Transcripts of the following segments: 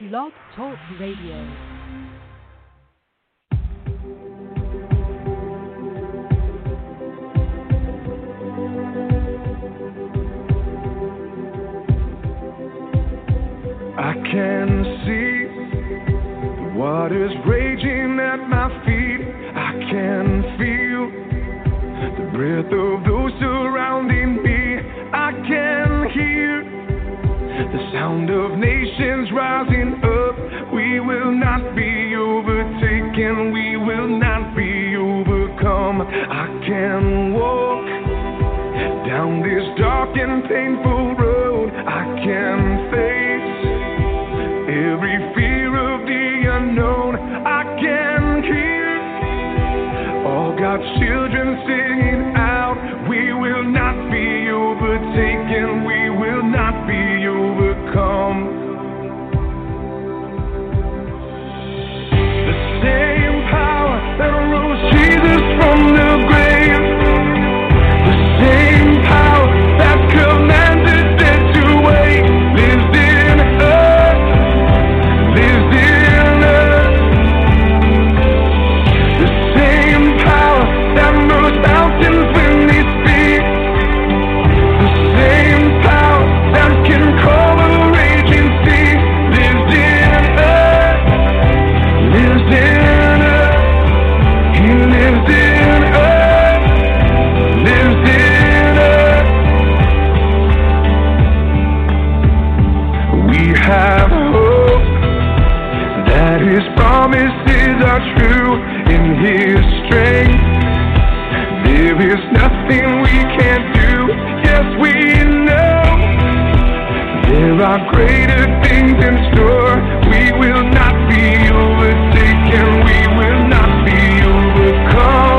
Blog Talk Radio. I can see the waters raging at my feet. I can feel the breath of those who sound of nations rising up. We will not be overtaken, we will not be overcome. I can walk down this dark and painful road. I can face. in His strength. There is nothing we can't do, yes, we know. There are greater things in store. We will not be overtaken, we will not be overcome.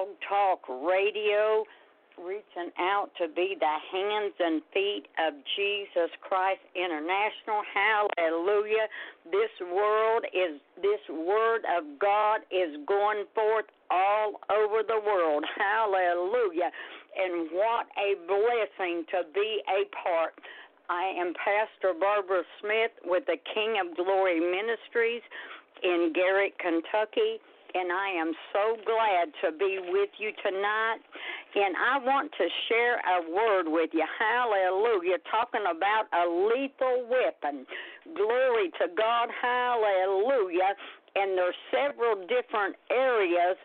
Blog Talk Radio, reaching out to be the hands and feet of Jesus Christ International. Hallelujah. This world is this word of God is going forth all over the world. Hallelujah. And what a blessing to be a part. I am Pastor Barbara Smith with the King of Glory Ministries in Garrett, Kentucky and I am so glad to be with you tonight. And I want to share a word with you. Hallelujah. Talking about a lethal weapon. Glory to God. Hallelujah. And there's several different areas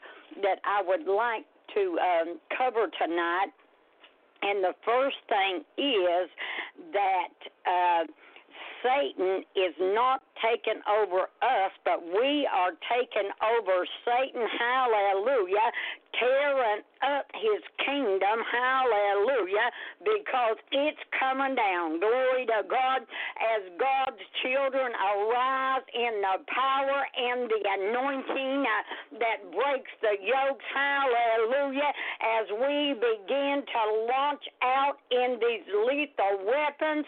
that I would like to um, cover tonight. And the first thing is that. Uh, Satan is not taking over us, but we are taking over Satan. Hallelujah. Tearing up his kingdom. Hallelujah. Because it's coming down. Glory to God. As God's children arise in the power and the anointing uh, that breaks the yokes. Hallelujah. As we begin to launch out in these lethal weapons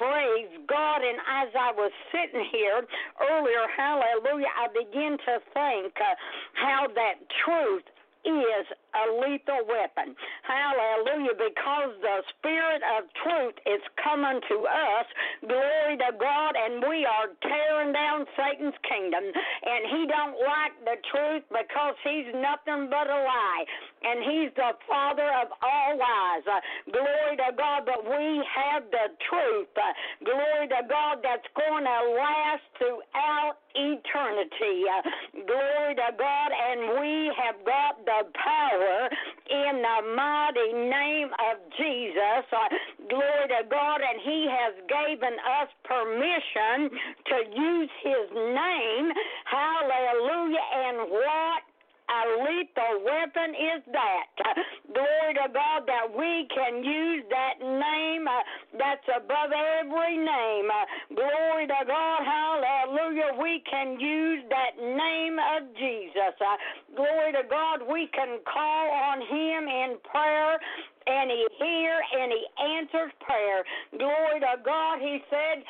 Praise God. And as I was sitting here earlier, hallelujah, I began to think uh, how that truth is a lethal weapon. Hallelujah. Because the Spirit of truth is coming to us. Glory to God. And we are tearing down Satan's kingdom. And he don't like the truth because he's nothing but a lie. And he's the father of all lies. Uh, glory to God. But we have the truth. Uh, glory to God that's going to last throughout eternity. Uh, glory to God. And we have got the power power in the mighty name of Jesus. Uh, glory to God. And He has given us permission to use His name. Hallelujah. And what a lethal weapon is that. Glory to God that we can use that name uh, that's above every name. Uh, glory to God, hallelujah. We can use that name of Jesus. Uh, glory to God, we can call on Him in prayer and he hears and he answers prayer. Glory to God. He said,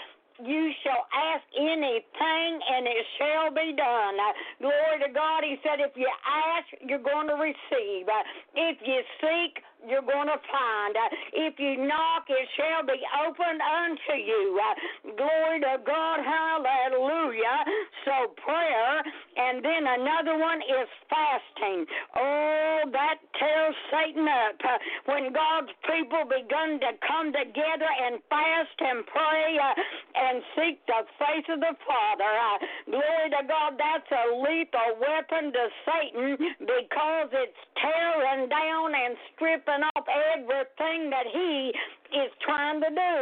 you shall ask anything and it shall be done. Uh, glory to God. He said, if you ask, you're going to receive. Uh, if you seek, you're going to find. Uh, if you knock, it shall be opened unto you. Uh, glory to God. Hallelujah. So prayer. And then another one is fasting. Oh, that tears Satan up. Uh, when God's people begun to come together and fast and pray and seek the face of the Father. Glory to God. That's a lethal weapon to Satan because it's tearing down and stripping off everything that he is trying to do.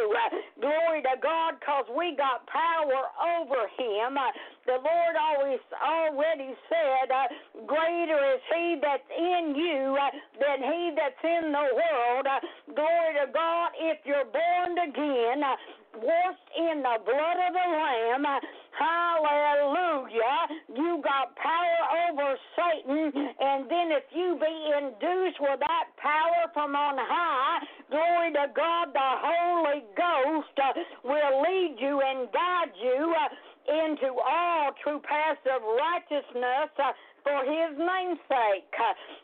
Glory to God, because we got power over him. Uh, the Lord always already said, uh, Greater is he that's in you uh, than he that's in the world. Uh, glory to God, if you're born again, uh, washed in the blood of the Lamb, hallelujah, you got power over Satan, and then if you be induced with that power from on high, glory to God, the Holy Ghost uh, will lead you and guide you uh, into all true paths of righteousness. Uh, for his name's sake.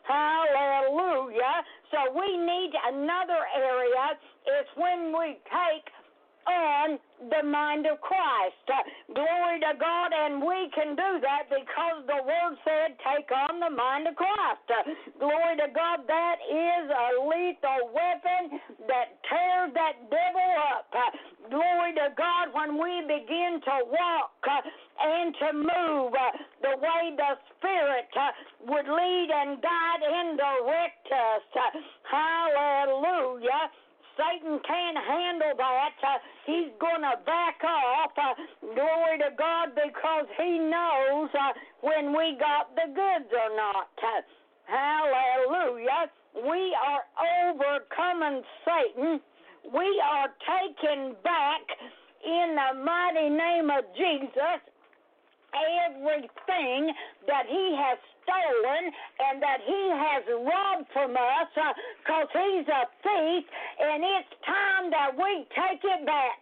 Hallelujah. So we need another area. It's when we take on the mind of Christ. Uh, glory to God, and we can do that because the Word said, take on the mind of Christ. Uh, glory to God, that is a lethal weapon that tears that devil up. Glory to God, when we begin to walk and to move uh, the way the Spirit uh, would lead and guide and direct us. hallelujah. Satan can't handle that. Uh, he's going to back off. Uh, glory to God because he knows uh, when we got the goods or not. Uh, hallelujah. We are overcoming Satan. We are taken back in the mighty name of Jesus. everything that he has stolen and that he has robbed from us because uh, he's a thief, and it's time that we take it back.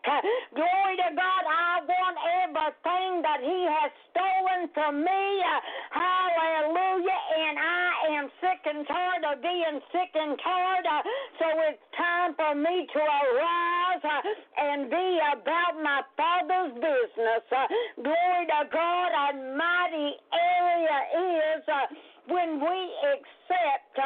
Glory to God, I want everything that he has stolen from me. Uh, hallelujah. And I am sick and tired of being sick and tired. Uh, so it's time for me to arise uh, and be about my Father's business. Uh, glory to God, a mighty area is uh, when we accept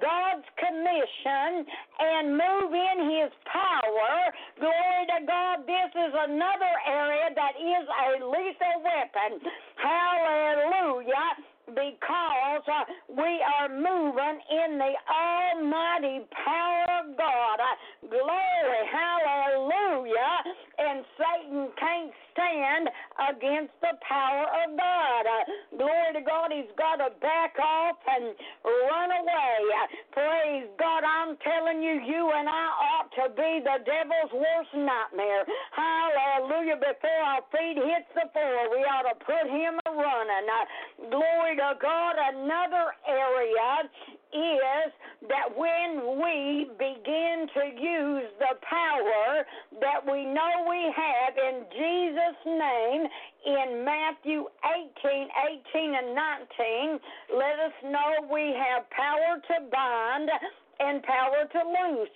God's commission and move in His power. Glory to God, this is another area that is a lethal weapon. Hallelujah because uh, we are moving in the almighty power of God. Uh, glory, hallelujah. And Satan can't stand against the power of God. Uh, glory to God, he's got to back off and run away. Uh, praise God, I'm telling you, you and I ought to be the devil's worst nightmare. Hallelujah. Before our feet hit the floor, we ought to put him a running. Uh, glory to God, another area is that when we begin to use the power that we know we have in Jesus' name in Matthew 18, 18 and 19, let us know we have power to bind and power to loose.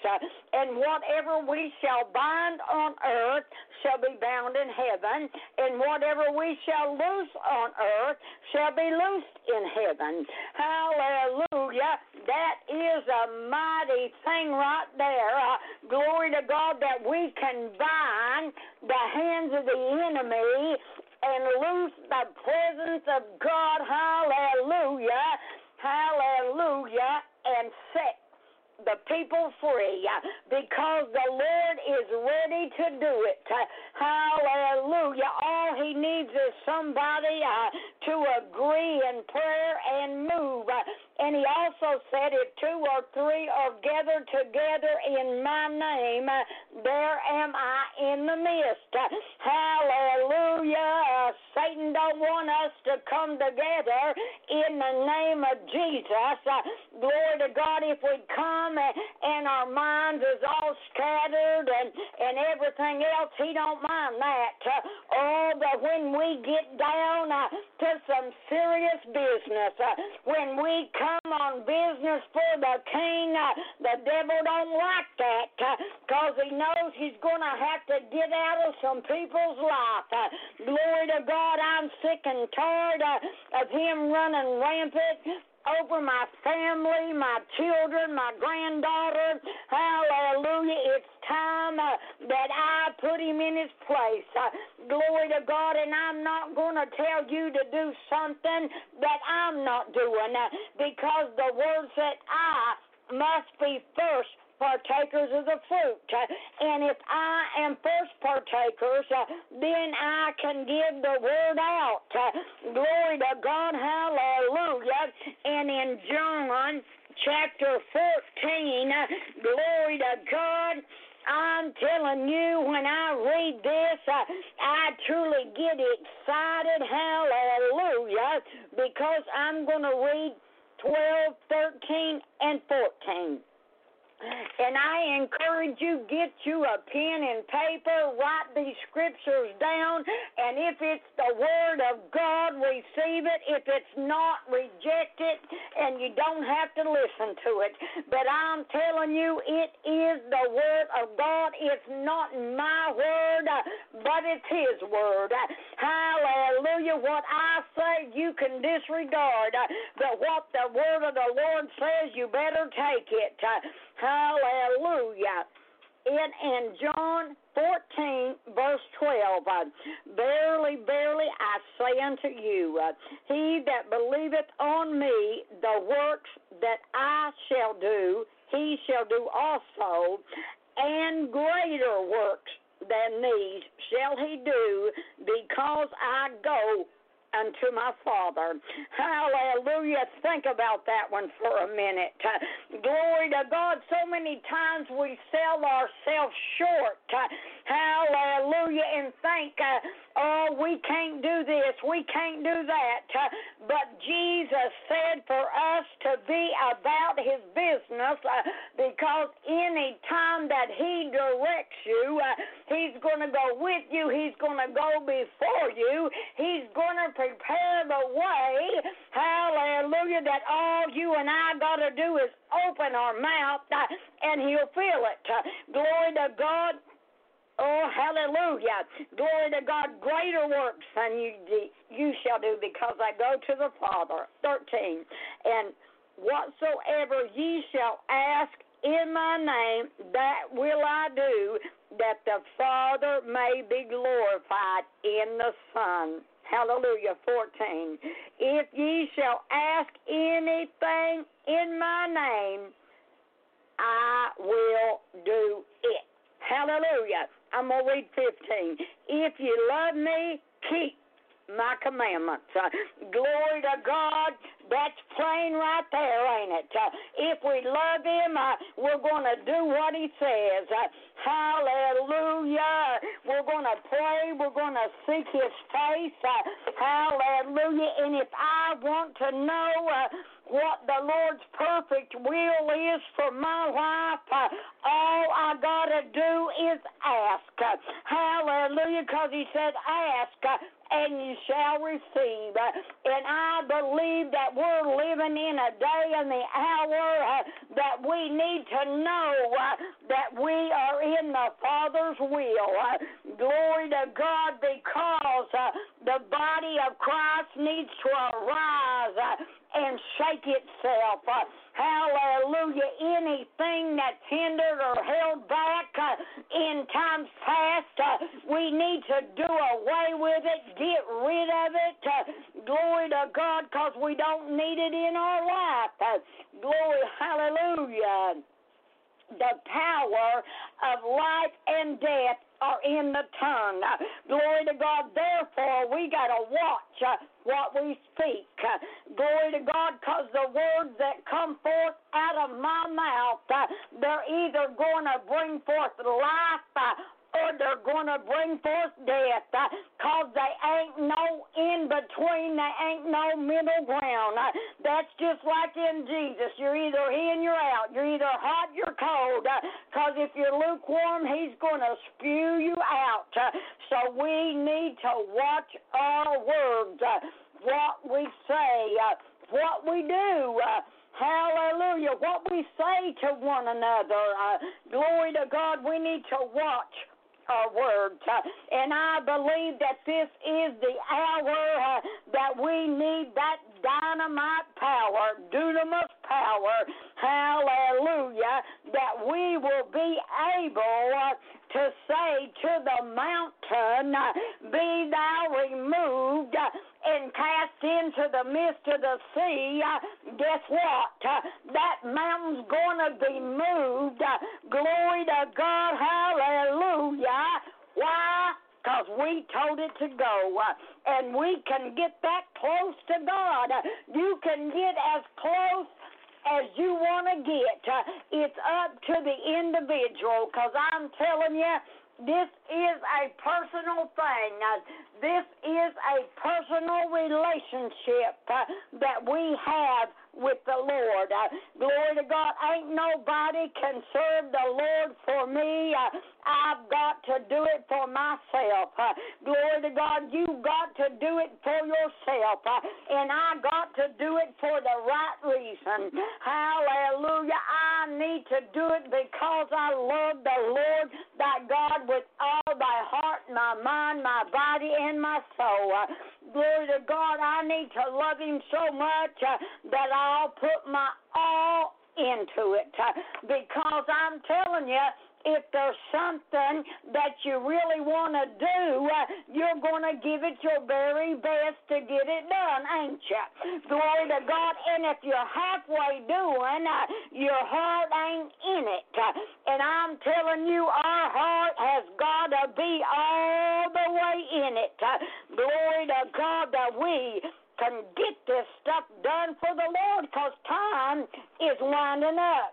And whatever we shall bind on earth shall be bound in heaven, and whatever we shall loose on earth shall be loosed in heaven. Hallelujah. That is a mighty thing right there. Uh, glory to God that we can bind the hands of the enemy and loose the presence of God. Hallelujah. Hallelujah. And set the people free uh, because the Lord is ready to do it. Uh, hallelujah. All he needs is somebody uh, to agree in prayer and move. And he also said, If two or three are gathered together in my name, there am I in the midst. Hallelujah. Satan don't want us to come together in the name of Jesus. Glory to God. If we come and our minds is all scattered and, and everything else, he don't mind that. Oh, but when we get down to some serious business, when we come on business for the king. Uh, the devil don't like that because uh, he knows he's going to have to get out of some people's life. Uh, glory to God, I'm sick and tired uh, of him running rampant over my family, my children, my granddaughter. Hallelujah. It's time uh, that I put him in his place. Uh, glory to God. And I'm not going to tell you to do something that I'm not doing uh, because the words that I must be first partakers of the fruit. And if I am first partakers, uh, then I can give the word out. Glory to God, hallelujah. And in John chapter 14, glory to God. I'm telling you, when I read this, I, I truly get excited. Hallelujah. Because I'm going to read 12, 13, and 14. And I encourage you, get you a pen and paper, write these scriptures down, and if it's the Word of God, receive it. If it's not, reject it, and you don't have to listen to it. But I'm telling you, it is the Word of God. It's not my Word, but it's His Word. Hallelujah. What I say, you can disregard, but what the Word of the Lord says, you better take it. Hallelujah. In, in John 14, verse 12, uh, Verily, verily, I say unto you, uh, he that believeth on me, the works that I shall do, he shall do also, and greater works than these shall he do, because I go unto my Father. Hallelujah. Think about that one for a minute. Glory to God. So many times we sell ourselves short. Hallelujah. And think, uh, oh, we can't do this, we can't do that. But Jesus said for us to be about his business uh, because any time that he directs you, uh, he's going to go with you, he's going to go before you, he's going to prepare the way. Hallelujah. That all you and I got to do is open our mouth uh, and he'll fill it. Uh, glory to God. Oh, hallelujah. Glory to God. Greater works than you, you shall do because I go to the Father. 13. And whatsoever ye shall ask in my name, that will I do, that the Father may be glorified in the Son. Hallelujah. 14. If ye shall ask anything in my name, I will do it. Hallelujah. I'm going to read 15. If you love me, keep my commandments. Uh, glory to God. That's plain right there, ain't it? Uh, if we love Him, uh, we're going to do what He says. Uh, hallelujah. We're going to pray. We're going to seek His face. Uh, hallelujah. And if I want to know, uh, what the Lord's perfect will is for my life, uh, all I got to do is ask. Hallelujah, because He said, ask. Uh, and you shall receive. And I believe that we're living in a day and the hour uh, that we need to know uh, that we are in the Father's will. Uh, glory to God because the body of Christ needs to arise and shake itself. Uh, hallelujah. Anything that's hindered or held back uh, in times past, uh, we need to do away with it, get rid of it. Uh, glory to God, because we don't need it in our life. Uh, glory, hallelujah the power of life and death are in the tongue. Glory to God. Therefore, we got to watch uh, what we speak. Glory to God, because the words that come forth out of my mouth, uh, they're either going to bring forth life or they're going to bring forth death because uh, they ain't no in between, they ain't no middle ground. Uh, that's just like in Jesus. You're either in, you're out. You're either hot, you're cold. Because uh, if you're lukewarm, he's going to spew you out. So we need to watch our words, what we say, what we do. Hallelujah. What we say to one another. Uh, glory to God. We need to watch uh, words. Uh, and I believe that this is the hour uh, that we need that dynamite power, dunamis power, hallelujah, that we will be able uh, to say to the mountain, Be thou removed. And cast into the midst of the sea, uh, guess what? Uh, that mountain's going to be moved. Uh, glory to God. Hallelujah. Why? Because we told it to go. And we can get that close to God. You can get as close as you want to get. It's up to the individual because I'm telling you, this is a personal thing. This is a personal relationship uh, that we have with the Lord. Uh, glory to God. Ain't nobody can serve the Lord for me. Uh, I've got to do it for myself. Uh, glory to God. You've got to do it for yourself. Uh, and I got to do it for the right reason. Hallelujah. I need to do it because I love the Lord thy God with all thy heart, my mind, my body, and my soul. Uh, glory to God. I need to love him so much uh, that I I'll put my all into it uh, because I'm telling you, if there's something that you really want to do, uh, you're going to give it your very best to get it done, ain't you? Glory to God. And if you're halfway doing, uh, your heart ain't in it. And I'm telling you, our heart has got to be all the way in it. Glory to God that we can get this stuff done for the Lord because time is winding up.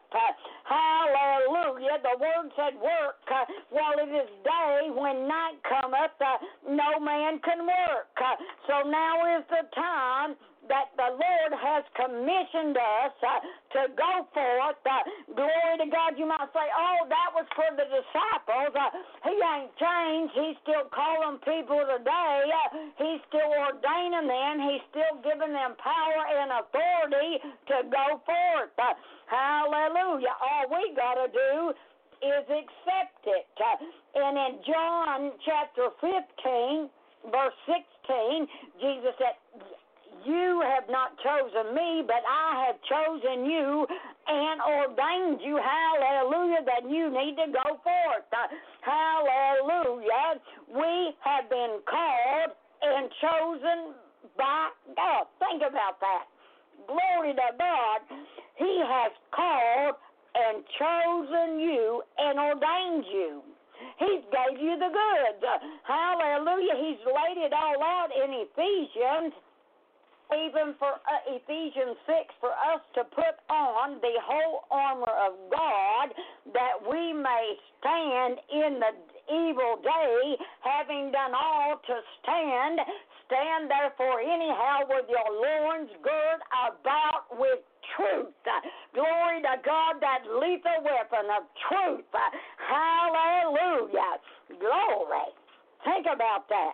hallelujah. The word said work uh, while it is day. When night cometh, uh, no man can work. Uh, so now is the time that the Lord has commissioned us uh, to go forth. Uh, glory to God. You might say, oh, that was for the disciples. Uh, he ain't changed. He's still calling people today. Uh, he's still ordaining them. He's still giving them power and authority to go forth. Uh, hallelujah. All we got to do is accept it. Uh, and in John chapter 15, verse 16, Jesus said, you have not chosen me, but I have chosen you and ordained you, hallelujah, that you need to go forth. Hallelujah. We have been called and chosen by God. Think about that. Glory to God. He has called and chosen you and ordained you. He gave you the goods. Hallelujah. He's laid it all out in Ephesians even for uh, Ephesians 6, for us to put on the whole armor of God that we may stand in the evil day, having done all to stand. Stand therefore anyhow with your loins girt about with truth. Glory to God, that lethal weapon of truth. Hallelujah. Glory. Think about that.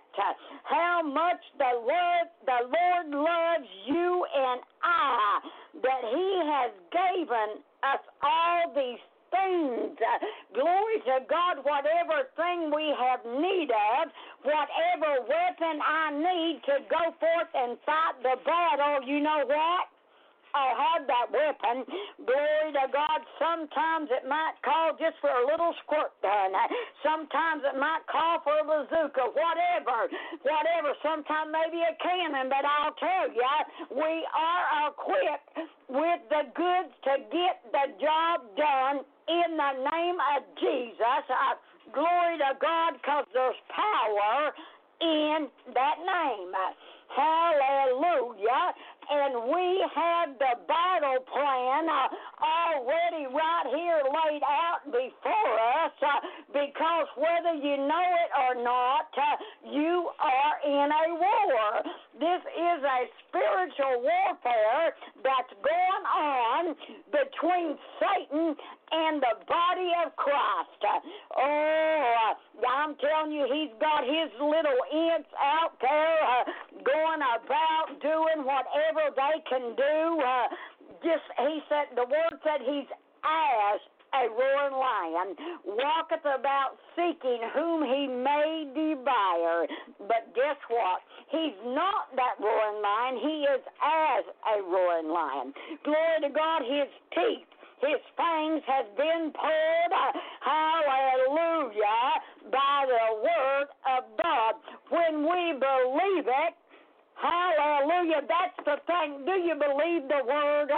How much the Lord, the Lord loves you and I, that He has given us all these things. Glory to God, whatever thing we have need of, whatever weapon I need to go forth and fight the battle, you know what? I have that weapon. Glory to God. Sometimes it might call just for a little squirt gun. Sometimes it might call for a bazooka. Whatever. Whatever. Sometimes maybe a cannon. But I'll tell you, we are equipped with the goods to get the job done in the name of Jesus. Uh, glory to God because there's power in that name. Hallelujah and we have the battle plan uh, already right here laid out before us uh, because whether you know it or not, uh, you are in a war. This is a spiritual warfare that's going on between Satan and the body of Christ. Oh, I'm telling you, he's got his little imps out there uh, going about doing whatever they can do. Uh, just he said the word said he's as a roaring lion, walketh about seeking whom he may devour. But guess what? He's not that roaring lion. He is as a roaring lion. Glory to God, his teeth his fangs have been pulled, hallelujah, by the word of God. When we believe it, Hallelujah. That's the thing. Do you believe the word?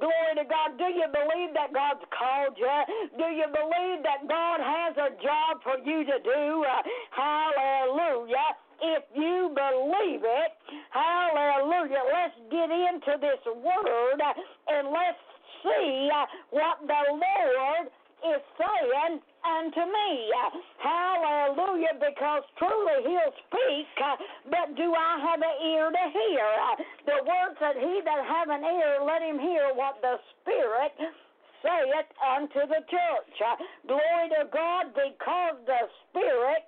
Glory to God. Do you believe that God's called you? Do you believe that God has a job for you to do? Hallelujah. If you believe it, hallelujah. Let's get into this word and let's see what the Lord is saying unto me. Uh, hallelujah, because truly he'll speak, uh, but do I have an ear to hear? Uh, the word said, He that have an ear, let him hear what the Spirit saith unto the church. Glory to God, because the Spirit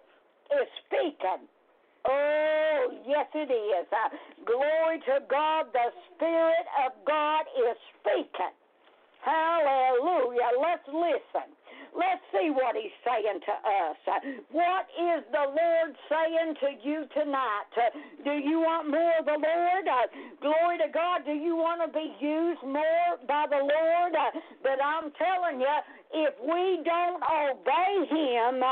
is speaking. Oh, yes, it is. Glory to God, the Spirit of God is speaking. Hallelujah. Let's listen. Let's see what he's saying to us. What is the Lord saying to you tonight? Do you want more of the Lord? Glory to God. Do you want to be used more by the Lord? But I'm telling you, if we don't obey him,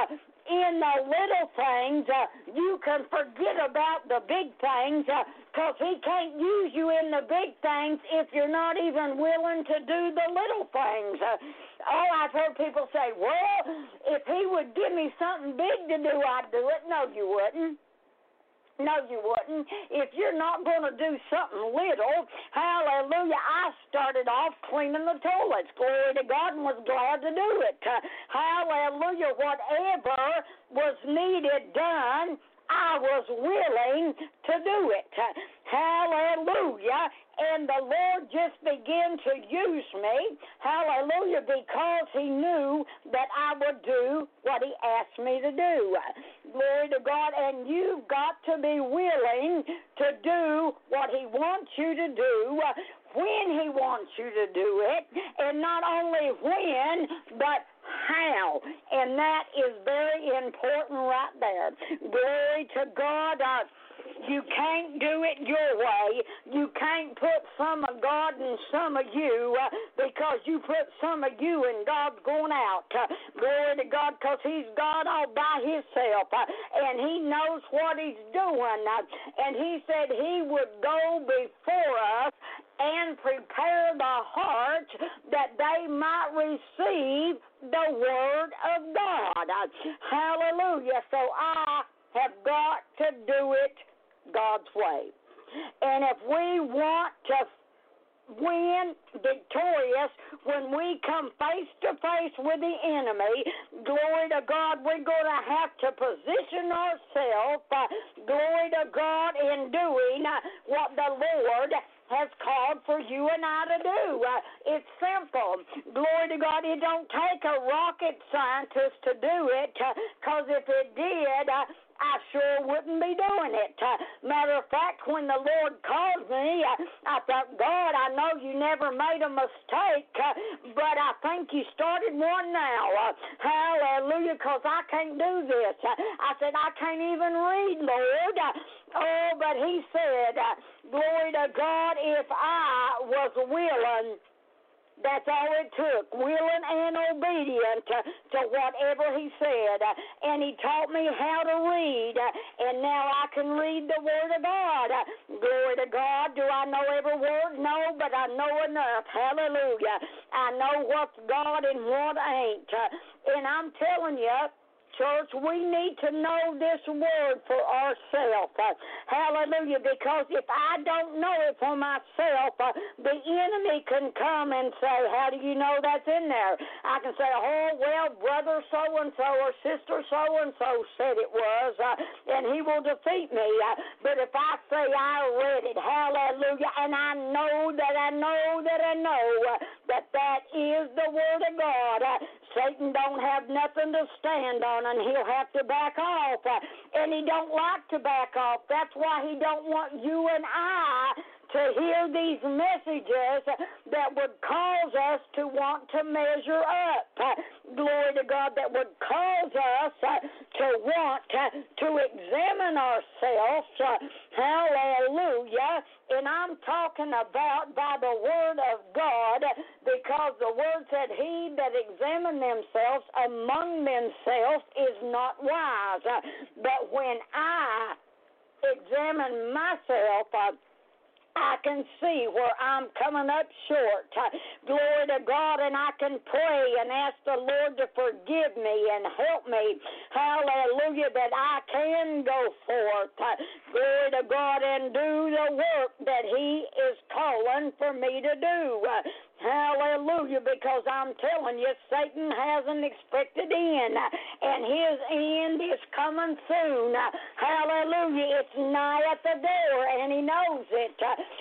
in the little things, uh, you can forget about the big things because uh, He can't use you in the big things if you're not even willing to do the little things. Uh, oh, I've heard people say, well, if He would give me something big to do, I'd do it. No, you wouldn't. No, you wouldn't. If you're not going to do something little, hallelujah. I started off cleaning the toilets, glory to God, and was glad to do it. hallelujah. Whatever was needed done, I was willing to do it. Hallelujah. And the Lord just began to use me. Hallelujah. Because He knew that I would do what He asked me to do. Glory to God. And you've got to be willing to do what He wants you to do when He wants you to do it. And not only when, but how. And that is very important right there. Glory to God. Uh, you can't do it your way. You can't put some of God and some of you uh, because you put some of you and God's going out. Uh, glory to God because He's God all by Himself uh, and He knows what He's doing. Uh, and He said He would go before us and prepare the heart that they might receive the Word of God. Uh, hallelujah. So I have got to do it God's way. And if we want to win victorious when we come face to face with the enemy. Glory to God, we're going to have to position ourselves, uh, glory to God, in doing uh, what the Lord has called for you and I to do. Uh, it's simple. Glory to God. It don't take a rocket scientist to do it, because uh, if it did, uh, I sure wouldn't be doing it. Uh, matter of fact, when the Lord called me, uh, I thought, God, I know you never made a mistake, uh, but I think you started one now. Uh, hallelujah, because I can't do this. Uh, I said, I can't even read, Lord. Uh, oh, but He said, uh, Glory to God, if I was willing that's all it took, willing and obedient to, to whatever he said. Uh, and he taught me how to read, uh, and now I can read the Word of God. Uh, glory to God. Do I know every word? No, but I know enough. Hallelujah. I know what's God and what ain't. And I'm telling you, church, we need to know this word for ourselves. Uh, hallelujah. Because if I don't know it for myself, uh, the enemy can come and say, How do you know that's in there? I can say, Oh, well, brother so and so or sister so and so said it was, uh, and he will defeat me. Uh, but if I say I read it, hallelujah, and I know that I know that I know uh, that that is the word of God, uh, Satan don't have nothing to stand on, and he'll have to back off. And he don't like to back off. That's why he don't want you and I to hear these messages that would cause us to want to measure up. Glory to God, that would cause us to want to examine ourselves. Hallelujah. And I'm talking about by the Word of God because the Word said, He that examine themselves among themselves is not wise. But when I examine myself, I can see where I'm coming up short. Glory to God, and I can pray and ask the Lord to forgive me and help me. Hallelujah, that I can go forth. Glory to God and do the work that He is calling for me to do. Hallelujah, because I'm telling you, Satan has an expected end, and his end is coming soon. Hallelujah, it's nigh at the door, and he knows it.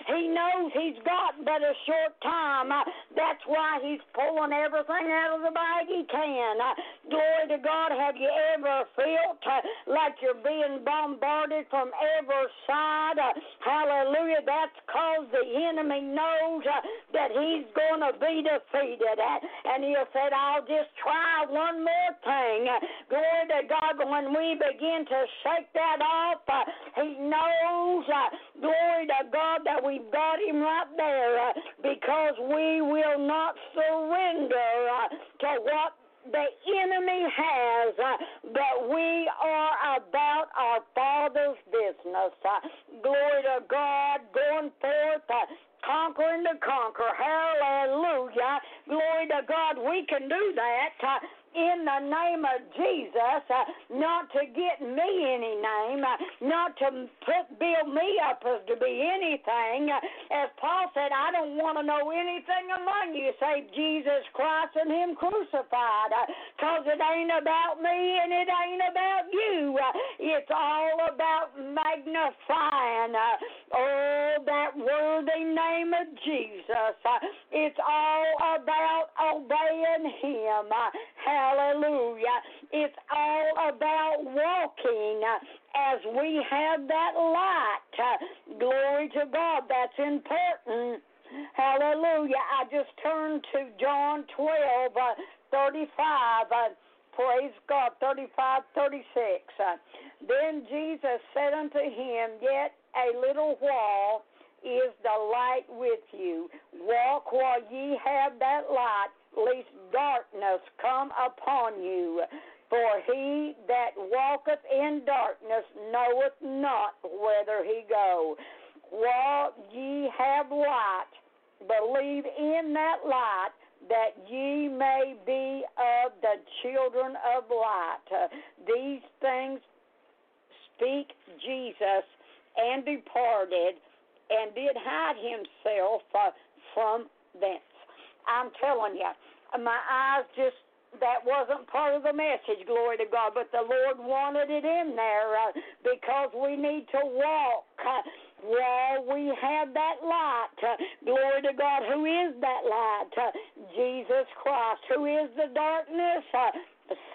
He knows he's got but a short time. That's why he's pulling everything out of the bag he can. Glory to God, have you ever felt like you're being bombarded from every side? Hallelujah, that's because the enemy knows that he's going going to be defeated. And he said, I'll just try one more thing. Glory to God. When we begin to shake that off, he knows, glory to God, that we've got him right there because we will not surrender to what the enemy has, but we are about our Father's business. Glory to God, going forth, conquering to conquer. Hallelujah. Glory to God. We can do that. In the name of Jesus, uh, not to get me any name, uh, not to put build me up as to be anything. Uh, as Paul said, I don't want to know anything among you save Jesus Christ and Him crucified, because it ain't about me and it ain't about you. It's all about magnifying oh that worthy name of Jesus. It's all about obeying Him. Uh, Hallelujah. It's all about walking as we have that light. Glory to God. That's important. Hallelujah. I just turned to John 12, uh, 35. Uh, praise God, 35, 36. Uh, then Jesus said unto him, Yet a little while is the light with you. Walk while ye have that light lest darkness come upon you. For he that walketh in darkness knoweth not whither he go. While ye have light, believe in that light, that ye may be of the children of light. These things speak Jesus and departed and did hide himself uh, from thence. I'm telling you, my eyes just that wasn't part of the message, glory to God, but the Lord wanted it in there uh, because we need to walk uh, while we have that light. Uh, glory to God, who is that light? Uh, Jesus Christ. Who is the darkness? Uh,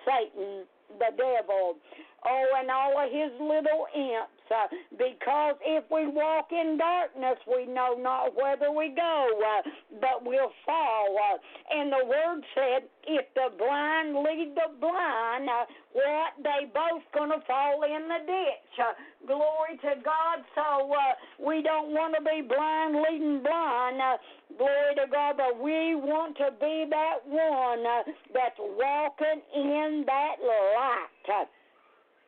Satan, the devil. Oh, and all of his little imps. Uh, because if we walk in darkness, we know not whither we go, uh, but we'll fall. Uh, and the word said, if the blind lead the blind, uh, what they both gonna fall in the ditch. Uh, glory to God. So uh, we don't want to be blind leading blind. Glory to God, but we want to be that one that's walking in that light.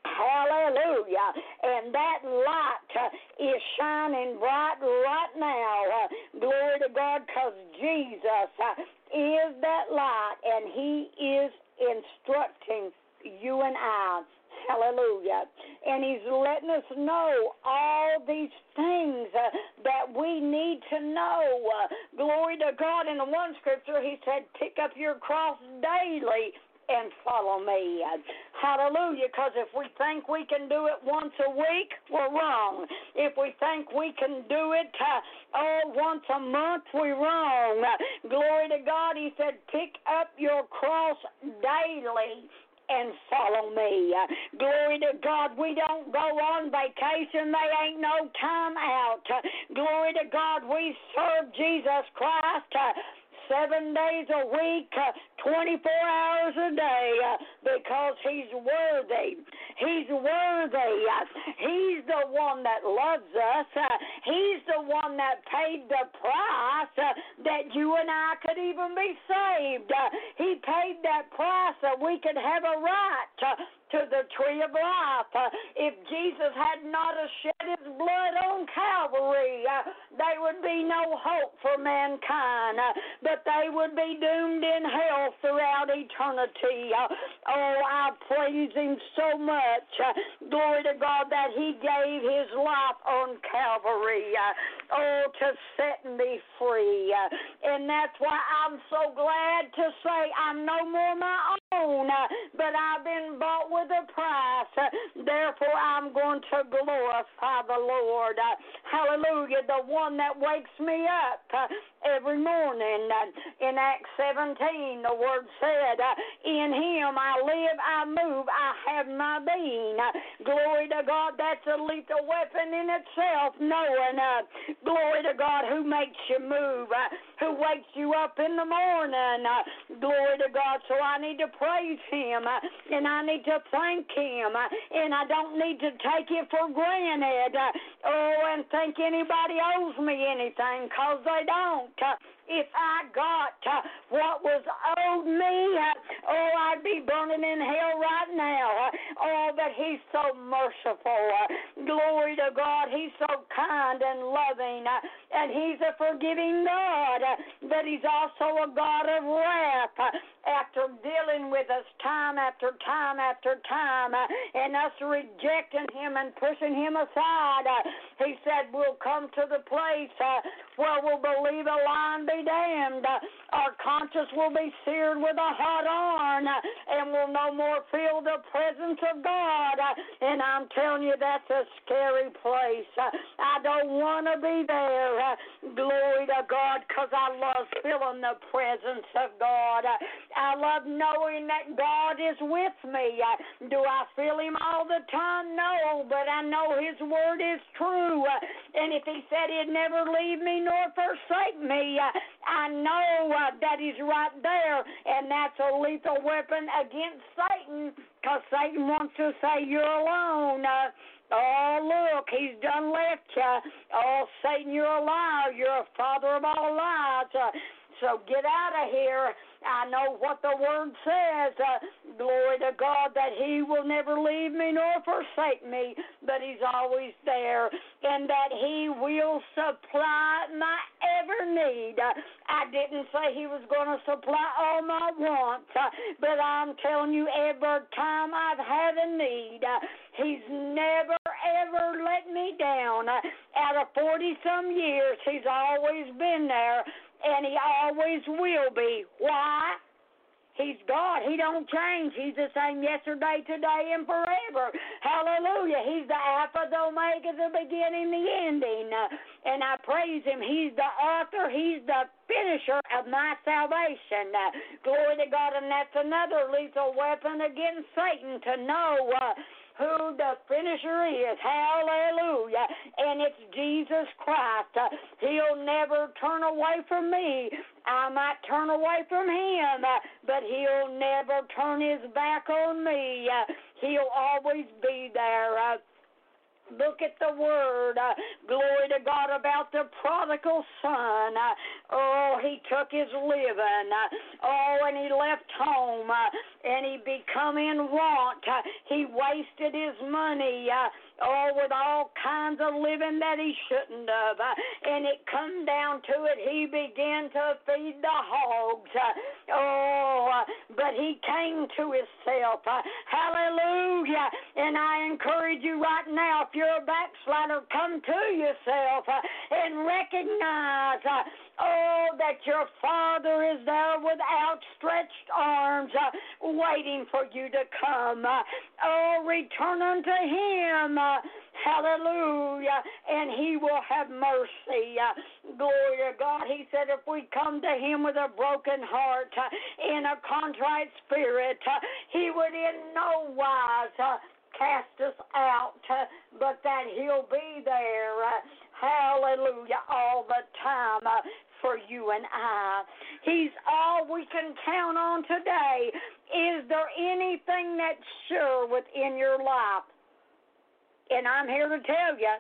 Hallelujah. And that light uh, is shining bright right now. Uh, glory to God, because Jesus uh, is that light, and He is instructing you and I. Hallelujah. And he's letting us know all these things that we need to know. Glory to God. In the one scripture, he said, pick up your cross daily and follow me. Hallelujah. Because if we think we can do it once a week, we're wrong. If we think we can do it uh, oh, once a month, we're wrong. Glory to God. He said, pick up your cross daily and follow me. Glory to God. We don't go on vacation. They ain't no time out. Glory to God. We serve Jesus Christ seven days a week, uh, 24 hours a day, uh, because He's worthy. He's worthy. Uh, he's the one that loves us. He's the one that paid the price that you and I could even be saved. He paid that price that we could have a right to the tree of life. Uh, if Jesus had not shed his blood on Calvary, uh, there would be no hope for mankind, uh, but they would be doomed in hell throughout eternity. Oh, I praise him so much. Glory to God that he gave his life on Calvary. Oh, to set me free. and that's why I'm so glad to say I'm no more my own, but I've been bought with a price. Therefore, I'm going to glorify the Lord. Hallelujah. The one that wakes me up every morning. In Acts 17, the word said, In him I live, I move, I have my being. Glory to God. That's a lethal weapon in itself, knowing, glory to God, who makes you move, who wakes you up in the morning. Glory to God. So I need to praise him, uh, and I need to thank him, uh, and I don't need to take it for granted. Uh, oh, and think anybody owes me anything, because they don't. If I got what was owed me, oh, I'd be burning in hell right now. Oh, but He's so merciful. Glory to God. He's so kind and loving. And He's a forgiving God. But He's also a God of wrath after dealing with us time after time after time and us rejecting Him and pushing Him aside. He said, We'll come to the place where we'll believe a lie damned. Our conscience will be seared with a hot iron and we'll no more feel the presence of God. And I'm telling you, that's a scary place. I don't want to be there. Glory to God, because I love feeling the presence of God. I love knowing that God is with me. Do I feel Him all the time? No, but I know His word is true. And if He said He'd never leave me nor forsake me, I know that He's right there. And that's a lethal weapon against Satan because Satan wants to say you're alone. Uh, oh, look, he's done left you. Oh, Satan, you're a liar. You're a father of all lies. Uh, so get out of here. I know what the word says. Uh, glory to God that He will never leave me nor forsake me, but He's always there, and that He will supply my every need. I didn't say He was going to supply all my wants, uh, but I'm telling you, every time I've had a need, uh, He's never ever let me down. Out of 40 some years, He's always been there and he always will be. Why? He's God. He don't change. He's the same yesterday, today, and forever. Hallelujah. He's the Alpha, the Omega, the beginning, the ending. And I praise him. He's the author. He's the finisher of my salvation. Glory to God. And that's another lethal weapon against Satan to know. Uh, who the finisher is. Hallelujah. And it's Jesus Christ. He'll never turn away from me. I might turn away from him, but he'll never turn his back on me. He'll always be there. Look at the word. Glory to God about the prodigal son. Oh, he took his living. Uh, oh, and he left home. Uh, and he become in want. Uh, he wasted his money. Uh, oh, with all kinds of living that he shouldn't have. Uh, and it come down to it, he began to feed the hogs. Uh, oh, but he came to himself. Hallelujah. And I encourage you right now, if you're a backslider, come to yourself and recognize. Oh, that your Father is there with outstretched arms, uh, waiting for you to come. Uh, oh, return unto Him. Uh, hallelujah. And He will have mercy. Glory to God. He said, if we come to Him with a broken heart, in a contrite spirit, He would in no wise cast us out, but that He'll be there. Hallelujah, all the time. For you and I. He's all we can count on today. Is there anything that's sure within your life? And I'm here to tell you,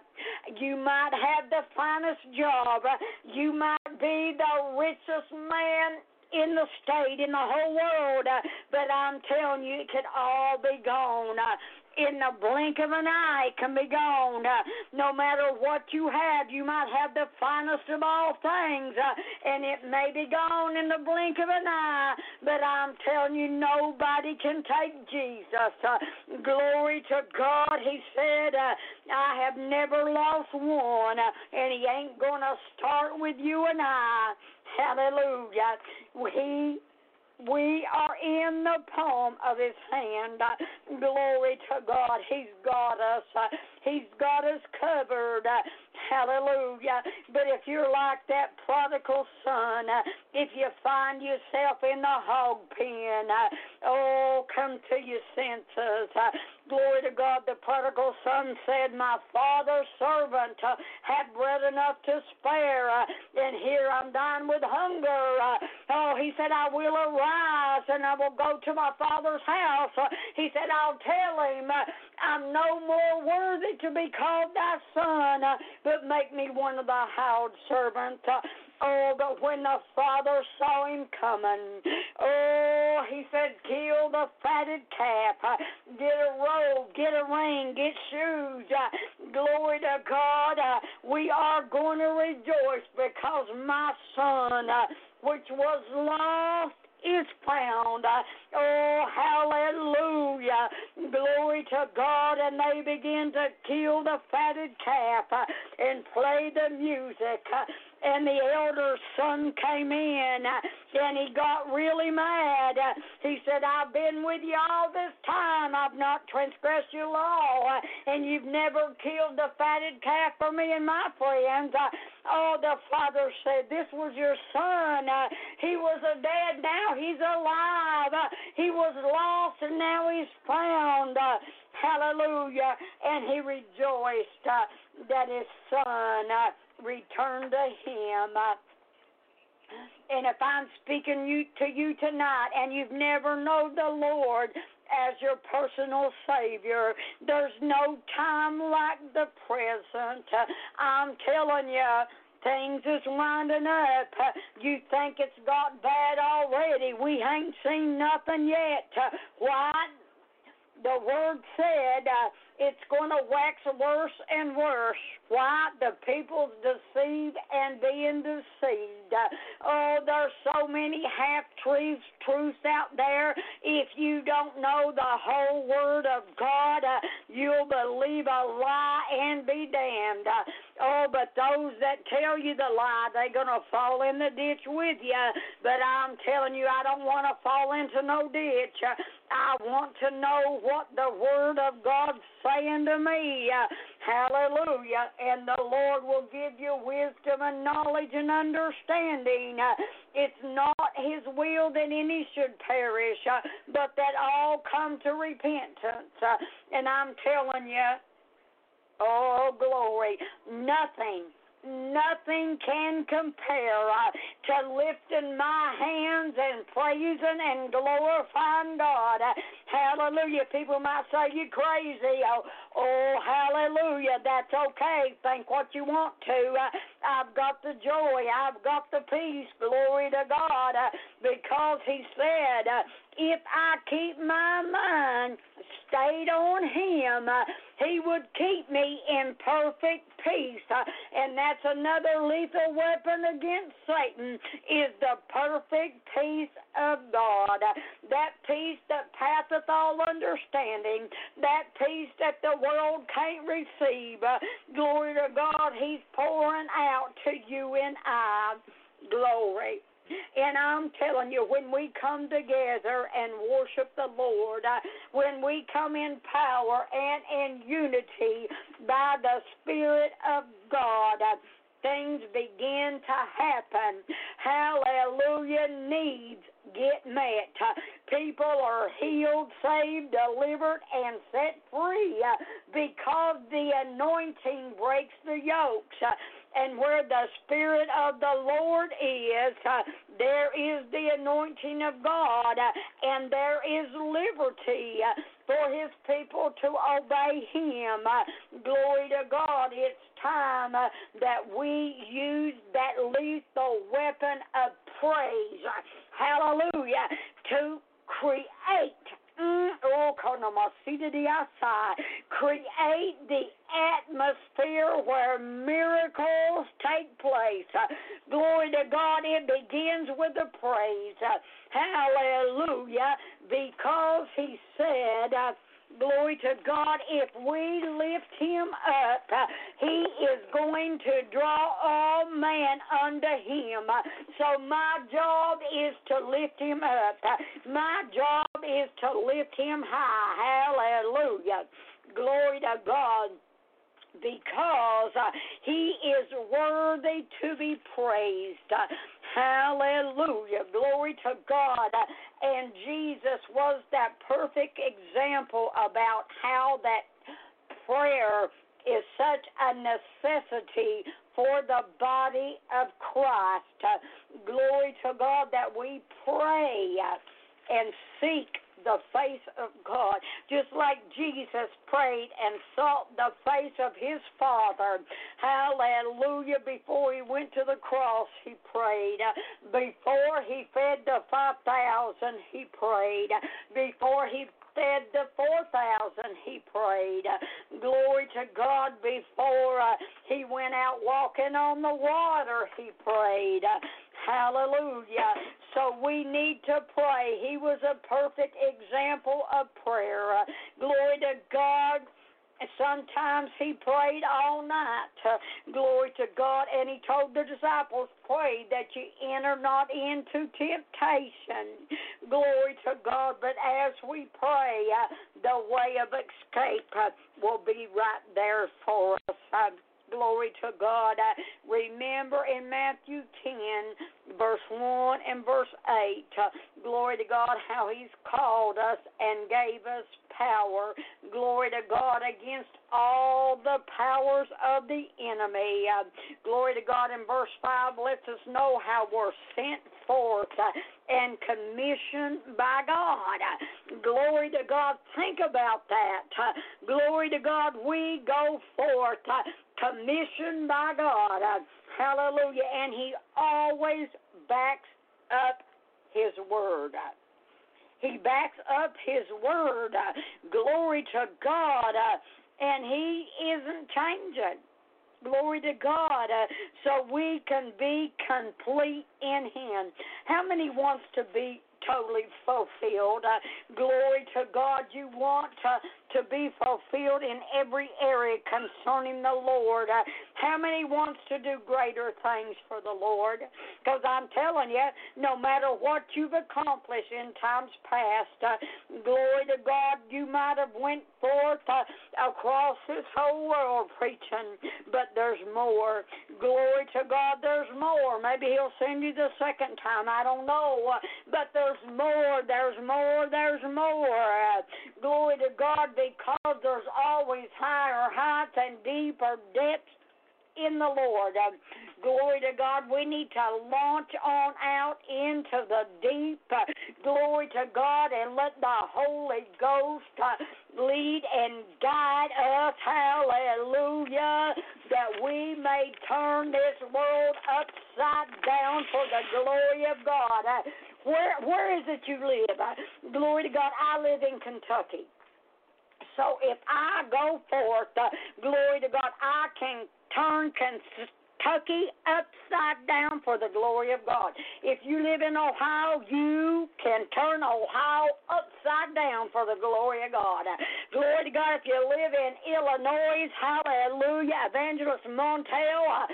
you might have the finest job. You might be the richest man in the state, in the whole world. But I'm telling you, it could all be gone in the blink of an eye can be gone. Uh, no matter what you have, you might have the finest of all things, uh, and it may be gone in the blink of an eye. But I'm telling you, nobody can take Jesus. Uh, glory to God. He said, uh, I have never lost one, uh, and He ain't going to start with you and I. Hallelujah. He we are in the palm of his hand. Uh, glory to God. He's got us. Uh, he's got us covered. Uh, hallelujah. But if you're like that prodigal son, if you find yourself in the hog pen, oh, come to your senses. Glory to God. The prodigal son said, My father's servant uh, had bread enough to spare, uh, and here I'm dying with hunger. Uh, oh, he said, I will arise and I will go to my father's house. He said, I'll tell him, I'm no more worthy to be called thy son, but make me one of thy hired servants. Oh, but when the father saw him coming, oh, he said, kill the fatted calf, get a robe, get a ring, get shoes. Glory to God. We are going to rejoice because my son, which was lost, is found. Oh, hallelujah. Glory to God. And they begin to kill the fatted calf and play the music and the elder son came in and he got really mad. He said, I've been with you all this time. I've not transgressed your law, and you've never killed the fatted calf for me and my friends. Oh, the father said, This was your son. He was a dead, now he's alive. He was lost, and now he's found. Hallelujah. And he rejoiced uh, that his son uh, return to Him. And if I'm speaking you, to you tonight and you've never known the Lord as your personal Savior, there's no time like the present. I'm telling you, things is winding up. You think it's got bad already. We ain't seen nothing yet. Why? The Word said uh, it's going to wax worse and worse. Why? The people's deceived and being deceived. Oh, there's so many half truths, truths out there. If you don't know the whole Word of God, uh, you'll believe a lie and be damned. Oh, but those that tell you the lie, they're going to fall in the ditch with you. But I'm telling you, I don't want to fall into no ditch. I want to know what the Word of God's saying to me. Hallelujah and the Lord will give you wisdom and knowledge and understanding. It's not His will that any should perish, but that all come to repentance. And I'm telling you, oh, glory, nothing nothing can compare uh, to lifting my hands and praising and glorifying God. Uh, hallelujah. People might say you're crazy. Oh, oh, hallelujah. That's okay. Think what you want to. Uh, I've got the joy. I've got the peace. Glory to God. Uh, because He said, uh, if I keep my mind stayed on Him, uh, He would keep me in perfect peace. Uh, and that's another lethal weapon against Satan is the perfect peace of God. That peace that passeth all understanding. That peace that the world can't receive. Uh, glory to God, He's pouring out to you and I. Glory. And I'm telling you, when we come together and worship the Lord, uh, when we come in power and in unity by the Spirit of God, uh, things begin to happen. Hallelujah. Needs get met. Uh, people are healed, saved, delivered, and set free because the anointing breaks the yokes. And where the Spirit of the Lord is, uh, there is the anointing of God, uh, and there is liberty uh, for His people to obey Him. Uh, glory to God. It's time that we use that lethal weapon of praise. Hallelujah. To create Mm, oh, create the atmosphere where miracles take place. Glory to God, it begins with the praise. Hallelujah. Because he said, Glory to God. If we lift him up, he is going to draw all man unto him. So my job is to lift him up. My job is to lift him high. Hallelujah. Glory to God because uh, he is worthy to be praised. Uh, hallelujah. Glory to God. Uh, and Jesus was that perfect example about how that prayer is such a necessity for the body of Christ. Uh, glory to God that we pray and seek the face of God. Just like Jesus prayed and sought the face of his Father. Hallelujah. Before he went to the cross, he prayed. Before he fed the 5,000, he prayed. Before he fed the 4,000, he prayed. Glory to God. Before uh, he went out walking on the water, he prayed. Hallelujah. So we need to pray. He was a perfect example of prayer. Glory to God. Sometimes he prayed all night. Glory to God. And he told the disciples, Pray that you enter not into temptation. Glory to God. But as we pray, the way of escape will be right there for us. Glory to God. Remember in Matthew 10, verse 1 and verse 8, uh, glory to God, how He's called us and gave us power. Glory to God against all the powers of the enemy. Uh, glory to God in verse 5 lets us know how we're sent forth uh, and commissioned by God. Uh, glory to God. Think about that. Uh, glory to God. We go forth commissioned by God. Hallelujah. And He always backs up His word. He backs up His word. Glory to God. And He isn't changing. Glory to God. Uh, so we can be complete in Him. How many wants to be totally fulfilled? Uh, glory to God. You want to to be fulfilled in every area concerning the Lord. Uh, how many wants to do greater things for the Lord? Because I'm telling you, no matter what you've accomplished in times past, uh, glory to God, you might have went forth uh, across this whole world preaching, but there's more. Glory to God, there's more. Maybe He'll send you the second time. I don't know, uh, but there's more. There's more. There's more. Uh, glory to God because there's always higher heights and deeper depths in the Lord. Uh, glory to God. We need to launch on out into the deep. Uh, glory to God and let the Holy Ghost uh, lead and guide us. Hallelujah. That we may turn this world upside down for the glory of God. Uh, where where is it you live? Uh, glory to God. I live in Kentucky. So if I go forth, uh, glory to God, I can turn Kentucky upside down for the glory of God. If you live in Ohio, you can turn Ohio upside down for the glory of God. Glory to God. If you live in Illinois, hallelujah. Evangelist Montel, uh,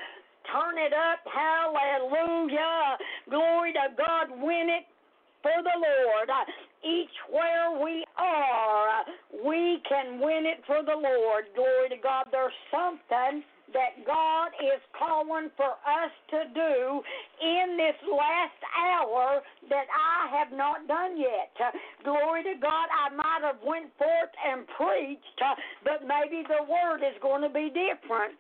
turn it up, hallelujah. Glory to God. Win it for the Lord. Each where we are, we can win it for the Lord. Glory to God. There's something that God is calling for us to do in this last hour that I have not done yet. Glory to God, I might have went forth and preached, but maybe the word is going to be different.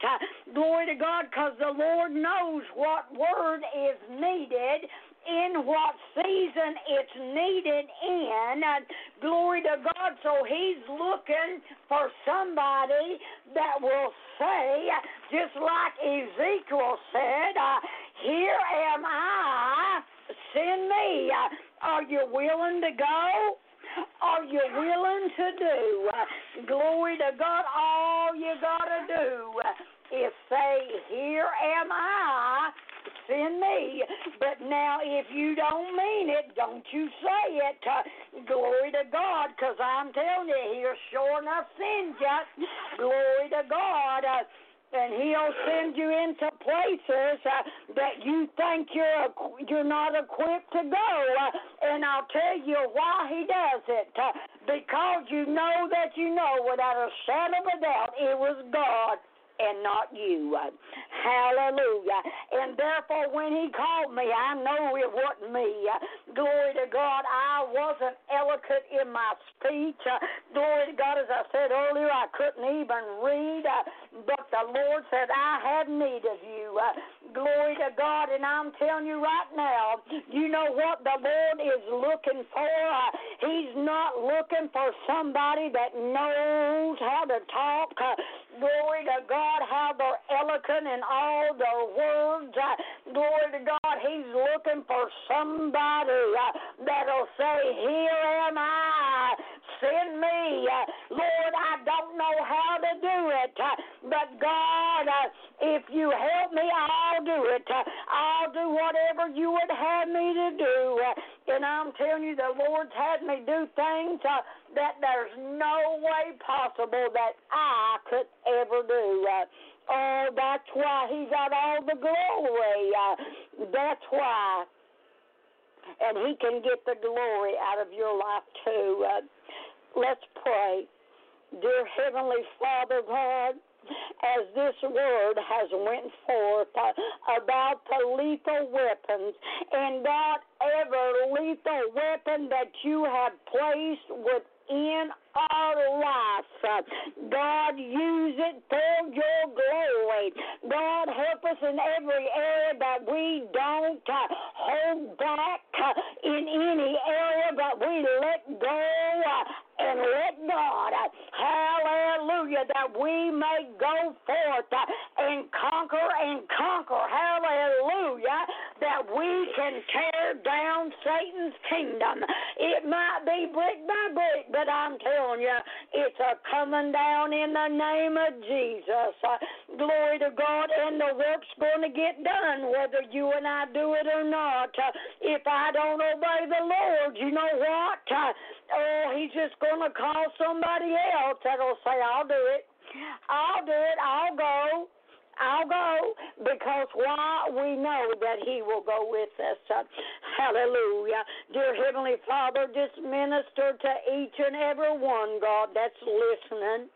Glory to God, because the Lord knows what word is needed in what season it's needed in. Glory to God. So he's looking for somebody that will say, just like Ezekiel said, uh, Here am I, send me. Uh, are you willing to go? Are you willing to do? Uh, glory to God. All you got to do is say, Here am I send me. But now, if you don't mean it, don't you say it. Uh, glory to God, because I'm telling you, He'll sure enough send you. Glory to God. Uh, and he'll send you into places uh, that you think you're you're not equipped to go. Uh, and I'll tell you why he does it. Uh, because you know that you know without a shadow of a doubt it was God and not you. Hallelujah. And therefore, when he called me, I know it wasn't me. Glory to God, I wasn't eloquent in my speech. Glory to God, as I said earlier, I couldn't even read, but the Lord said, I have need of you. Glory to God, and I'm telling you right now, you know what the Lord is looking for? He's not looking for somebody that knows how to talk. Glory to God, how they're eloquent in all their words. Glory to God, He's looking for somebody uh, that'll say, Here am I. Send me. Uh, Lord, I don't know how to do it, uh, but God, if you help me, I'll do it. I'll do whatever you would have me to do. And I'm telling you, the Lord's had me do things uh, that there's no way possible that I could ever do. Uh, oh, that's why He got all the glory. Uh, that's why. And He can get the glory out of your life too. Uh, let's pray. Dear Heavenly Father, God, as this word has went forth uh, about the lethal weapons and whatever lethal weapon that you have placed within our life. Uh, God, use it for your glory. God, help us in every area that we don't uh, hold back in any area, that we let go and let God, hallelujah, that we may go forth and conquer and conquer, hallelujah, that we can tear down Satan's kingdom. It might be brick by brick, but I'm telling you, it's a coming down in the name of Jesus. Glory to God, and the work's going to get done, whether you and I do it or not. If I don't obey the Lord, you know what? Oh, he's just going to call somebody else that'll say, I'll do it. I'll do it. I'll go. I'll go because why we know that He will go with us. Hallelujah. Dear Heavenly Father, just minister to each and every one, God, that's listening.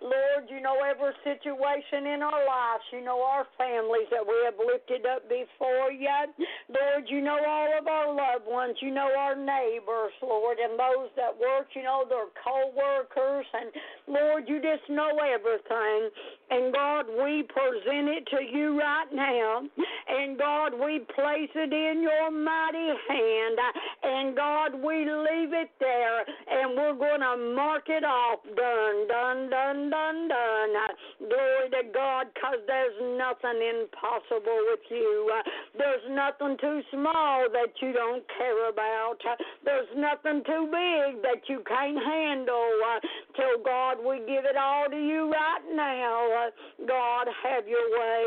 Lord, you know every situation in our lives. You know our families that we have lifted up before you. Lord, you know all of our loved ones. You know our neighbors, Lord, and those that work, you know their co workers. And Lord, you just know everything. And God, we present it to you right now. And God, we place it in your mighty hand. And God, we leave it there. And we're going to mark it off. Done, done, done, done, done. Glory to God, because there's nothing impossible with you. There's nothing too small that you don't care about. There's nothing too big that you can't handle. So, God, we give it all to you right now. God, have your way.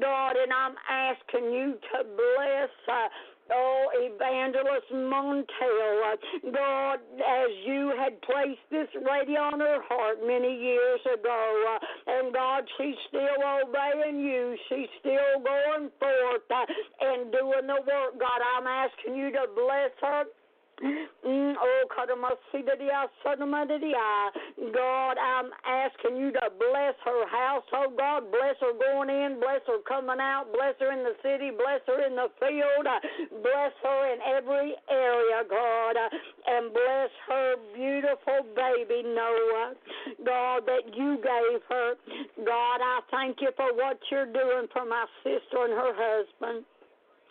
God, and I'm asking you to bless. Uh, Oh, Evangelist Montel, God, as you had placed this lady on her heart many years ago, uh, and God, she's still obeying you. She's still going forth uh, and doing the work. God, I'm asking you to bless her Mm, oh, God, I'm asking you to bless her household. Oh God, bless her going in, bless her coming out, bless her in the city, bless her in the field, bless her in every area, God, and bless her beautiful baby Noah, God, that you gave her. God, I thank you for what you're doing for my sister and her husband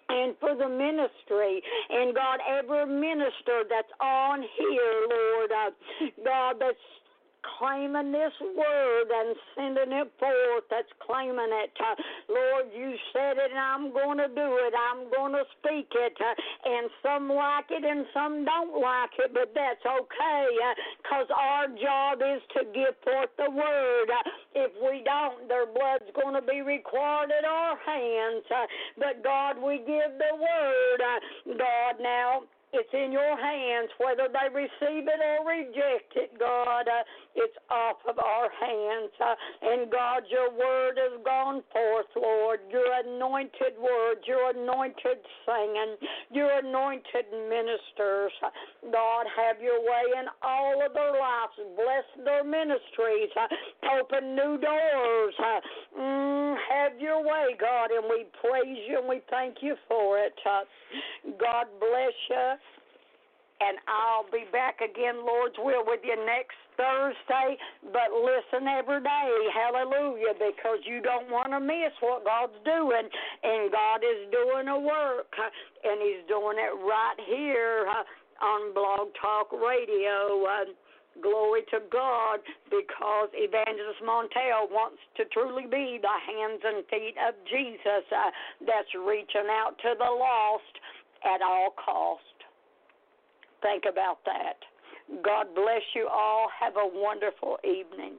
and for the ministry. And God, every minister that's on here, Lord, uh, God, that's claiming this word and sending it forth that's claiming it. Uh, Lord, you said it and I'm going to do it. I'm going to speak it. Uh, and some like it and some don't like it, but that's okay because uh, our job is to give forth the word. If we don't, their blood's going to be required at our hands. But God, we give the word. God, now it's in your hands whether they receive it or reject it, God. Uh, it's off of our hands. Uh, and God, your word has gone forth, Lord. Your anointed word, your anointed singing, your anointed ministers. God, have your way in all of their lives. Bless their ministries. Uh, open new doors. Uh, mm, have your way, God. And we praise you and we thank you for it. Uh, God bless you and I'll be back again, Lord's will, with you next Thursday. But listen every day, hallelujah, because you don't want to miss what God's doing, and God is doing a work, and He's doing it right here on Blog Talk Radio. Glory to God, because Evangelist Montel wants to truly be the hands and feet of Jesus uh, that's reaching out to the lost at all costs think about that. God bless you all. Have a wonderful evening.